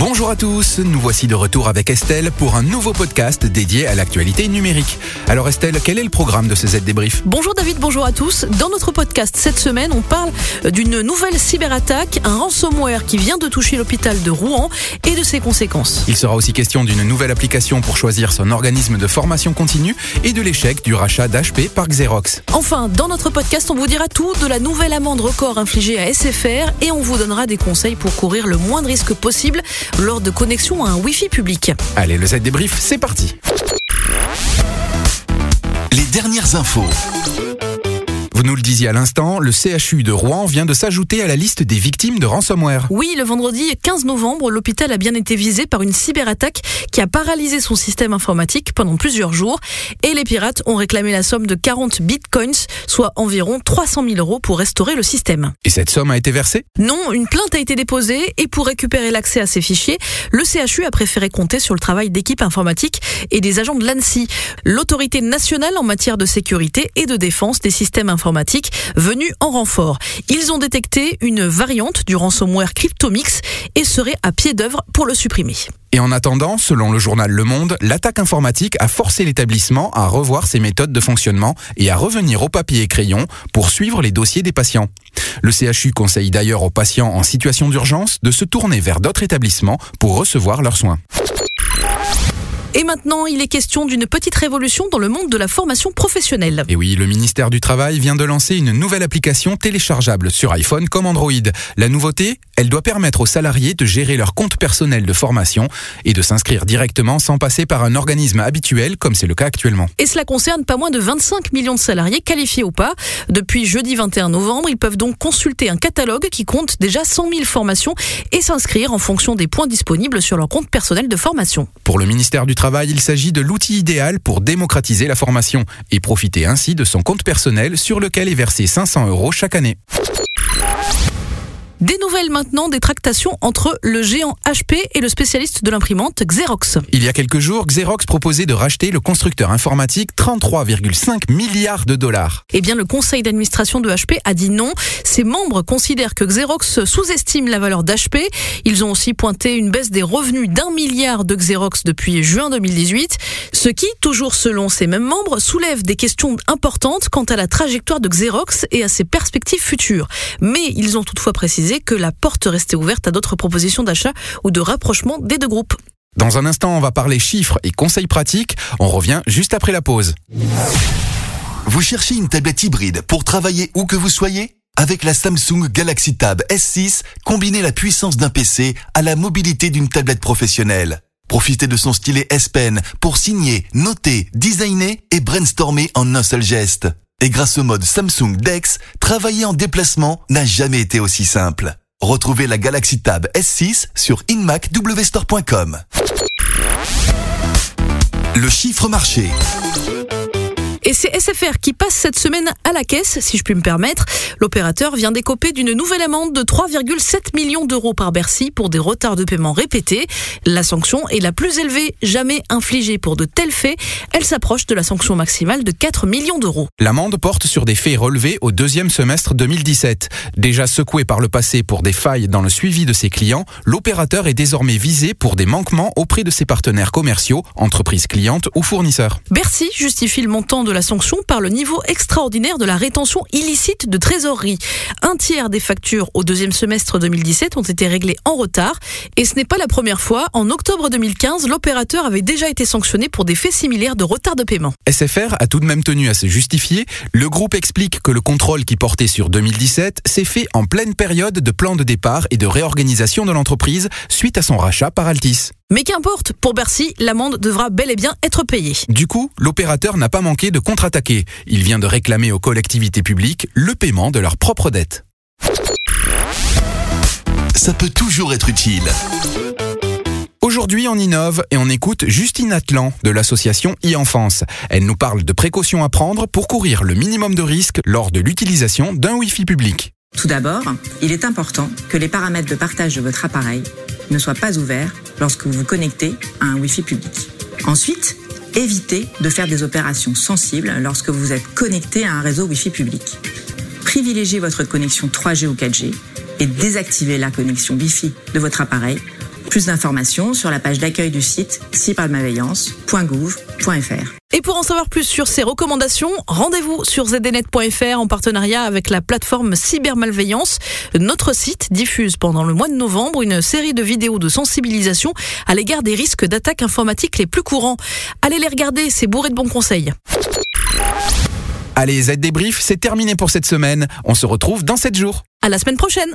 Bonjour à tous, nous voici de retour avec Estelle pour un nouveau podcast dédié à l'actualité numérique. Alors Estelle, quel est le programme de ce Z Débrief? Bonjour David, bonjour à tous. Dans notre podcast cette semaine, on parle d'une nouvelle cyberattaque, un ransomware qui vient de toucher l'hôpital de Rouen et de ses conséquences. Il sera aussi question d'une nouvelle application pour choisir son organisme de formation continue et de l'échec du rachat d'HP par Xerox. Enfin, dans notre podcast, on vous dira tout de la nouvelle amende record infligée à SFR et on vous donnera des conseils pour courir le moins de risques possible lors de connexion à un Wi-Fi public. Allez, le Z débrief, c'est parti. Les dernières infos. Vous nous le disiez à l'instant, le CHU de Rouen vient de s'ajouter à la liste des victimes de ransomware. Oui, le vendredi 15 novembre, l'hôpital a bien été visé par une cyberattaque qui a paralysé son système informatique pendant plusieurs jours et les pirates ont réclamé la somme de 40 bitcoins, soit environ 300 000 euros pour restaurer le système. Et cette somme a été versée? Non, une plainte a été déposée et pour récupérer l'accès à ces fichiers, le CHU a préféré compter sur le travail d'équipes informatiques et des agents de l'ANSI, l'autorité nationale en matière de sécurité et de défense des systèmes informatiques venus en renfort. Ils ont détecté une variante du ransomware Cryptomix et seraient à pied d'œuvre pour le supprimer. Et en attendant, selon le journal Le Monde, l'attaque informatique a forcé l'établissement à revoir ses méthodes de fonctionnement et à revenir au papier et crayon pour suivre les dossiers des patients. Le CHU conseille d'ailleurs aux patients en situation d'urgence de se tourner vers d'autres établissements pour recevoir leurs soins. Et maintenant, il est question d'une petite révolution dans le monde de la formation professionnelle. Et oui, le ministère du Travail vient de lancer une nouvelle application téléchargeable sur iPhone comme Android. La nouveauté, elle doit permettre aux salariés de gérer leur compte personnel de formation et de s'inscrire directement sans passer par un organisme habituel comme c'est le cas actuellement. Et cela concerne pas moins de 25 millions de salariés qualifiés ou pas. Depuis jeudi 21 novembre, ils peuvent donc consulter un catalogue qui compte déjà 100 000 formations et s'inscrire en fonction des points disponibles sur leur compte personnel de formation. Pour le ministère du Il s'agit de l'outil idéal pour démocratiser la formation et profiter ainsi de son compte personnel sur lequel est versé 500 euros chaque année. Des nouvelles maintenant des tractations entre le géant HP et le spécialiste de l'imprimante Xerox. Il y a quelques jours, Xerox proposait de racheter le constructeur informatique 33,5 milliards de dollars. Eh bien, le conseil d'administration de HP a dit non. Ses membres considèrent que Xerox sous-estime la valeur d'HP. Ils ont aussi pointé une baisse des revenus d'un milliard de Xerox depuis juin 2018. Ce qui, toujours selon ces mêmes membres, soulève des questions importantes quant à la trajectoire de Xerox et à ses perspectives futures. Mais ils ont toutefois précisé que la porte restait ouverte à d'autres propositions d'achat ou de rapprochement des deux groupes. Dans un instant, on va parler chiffres et conseils pratiques. On revient juste après la pause. Vous cherchez une tablette hybride pour travailler où que vous soyez? Avec la Samsung Galaxy Tab S6, combinez la puissance d'un PC à la mobilité d'une tablette professionnelle. Profitez de son stylet S Pen pour signer, noter, designer et brainstormer en un seul geste. Et grâce au mode Samsung Dex, travailler en déplacement n'a jamais été aussi simple. Retrouvez la Galaxy Tab S6 sur inmacwstore.com. Le chiffre marché. Et c'est SFR qui passe cette semaine à la caisse, si je puis me permettre. L'opérateur vient d'écoper d'une nouvelle amende de 3,7 millions d'euros par Bercy pour des retards de paiement répétés. La sanction est la plus élevée jamais infligée pour de tels faits. Elle s'approche de la sanction maximale de 4 millions d'euros. L'amende porte sur des faits relevés au deuxième semestre 2017. Déjà secoué par le passé pour des failles dans le suivi de ses clients, l'opérateur est désormais visé pour des manquements auprès de ses partenaires commerciaux, entreprises clientes ou fournisseurs. Bercy justifie le montant de la sanction par le niveau extraordinaire de la rétention illicite de trésorerie. Un tiers des factures au deuxième semestre 2017 ont été réglées en retard et ce n'est pas la première fois. En octobre 2015, l'opérateur avait déjà été sanctionné pour des faits similaires de retard de paiement. SFR a tout de même tenu à se justifier. Le groupe explique que le contrôle qui portait sur 2017 s'est fait en pleine période de plan de départ et de réorganisation de l'entreprise suite à son rachat par Altis. Mais qu'importe, pour Bercy, l'amende devra bel et bien être payée. Du coup, l'opérateur n'a pas manqué de contre-attaquer. Il vient de réclamer aux collectivités publiques le paiement de leurs propres dettes. Ça peut toujours être utile. Aujourd'hui, on innove et on écoute Justine Atlan de l'association e-enfance. Elle nous parle de précautions à prendre pour courir le minimum de risques lors de l'utilisation d'un Wi-Fi public. Tout d'abord, il est important que les paramètres de partage de votre appareil ne soient pas ouverts lorsque vous vous connectez à un Wi-Fi public. Ensuite, évitez de faire des opérations sensibles lorsque vous êtes connecté à un réseau Wi-Fi public. Privilégiez votre connexion 3G ou 4G et désactivez la connexion Wi-Fi de votre appareil. Plus d'informations sur la page d'accueil du site cybermalveillance.gouv.fr. Et pour en savoir plus sur ces recommandations, rendez-vous sur zdnet.fr en partenariat avec la plateforme Cybermalveillance. Notre site diffuse pendant le mois de novembre une série de vidéos de sensibilisation à l'égard des risques d'attaques informatiques les plus courants. Allez les regarder, c'est bourré de bons conseils. Allez, Z débrief, c'est terminé pour cette semaine. On se retrouve dans 7 jours. À la semaine prochaine.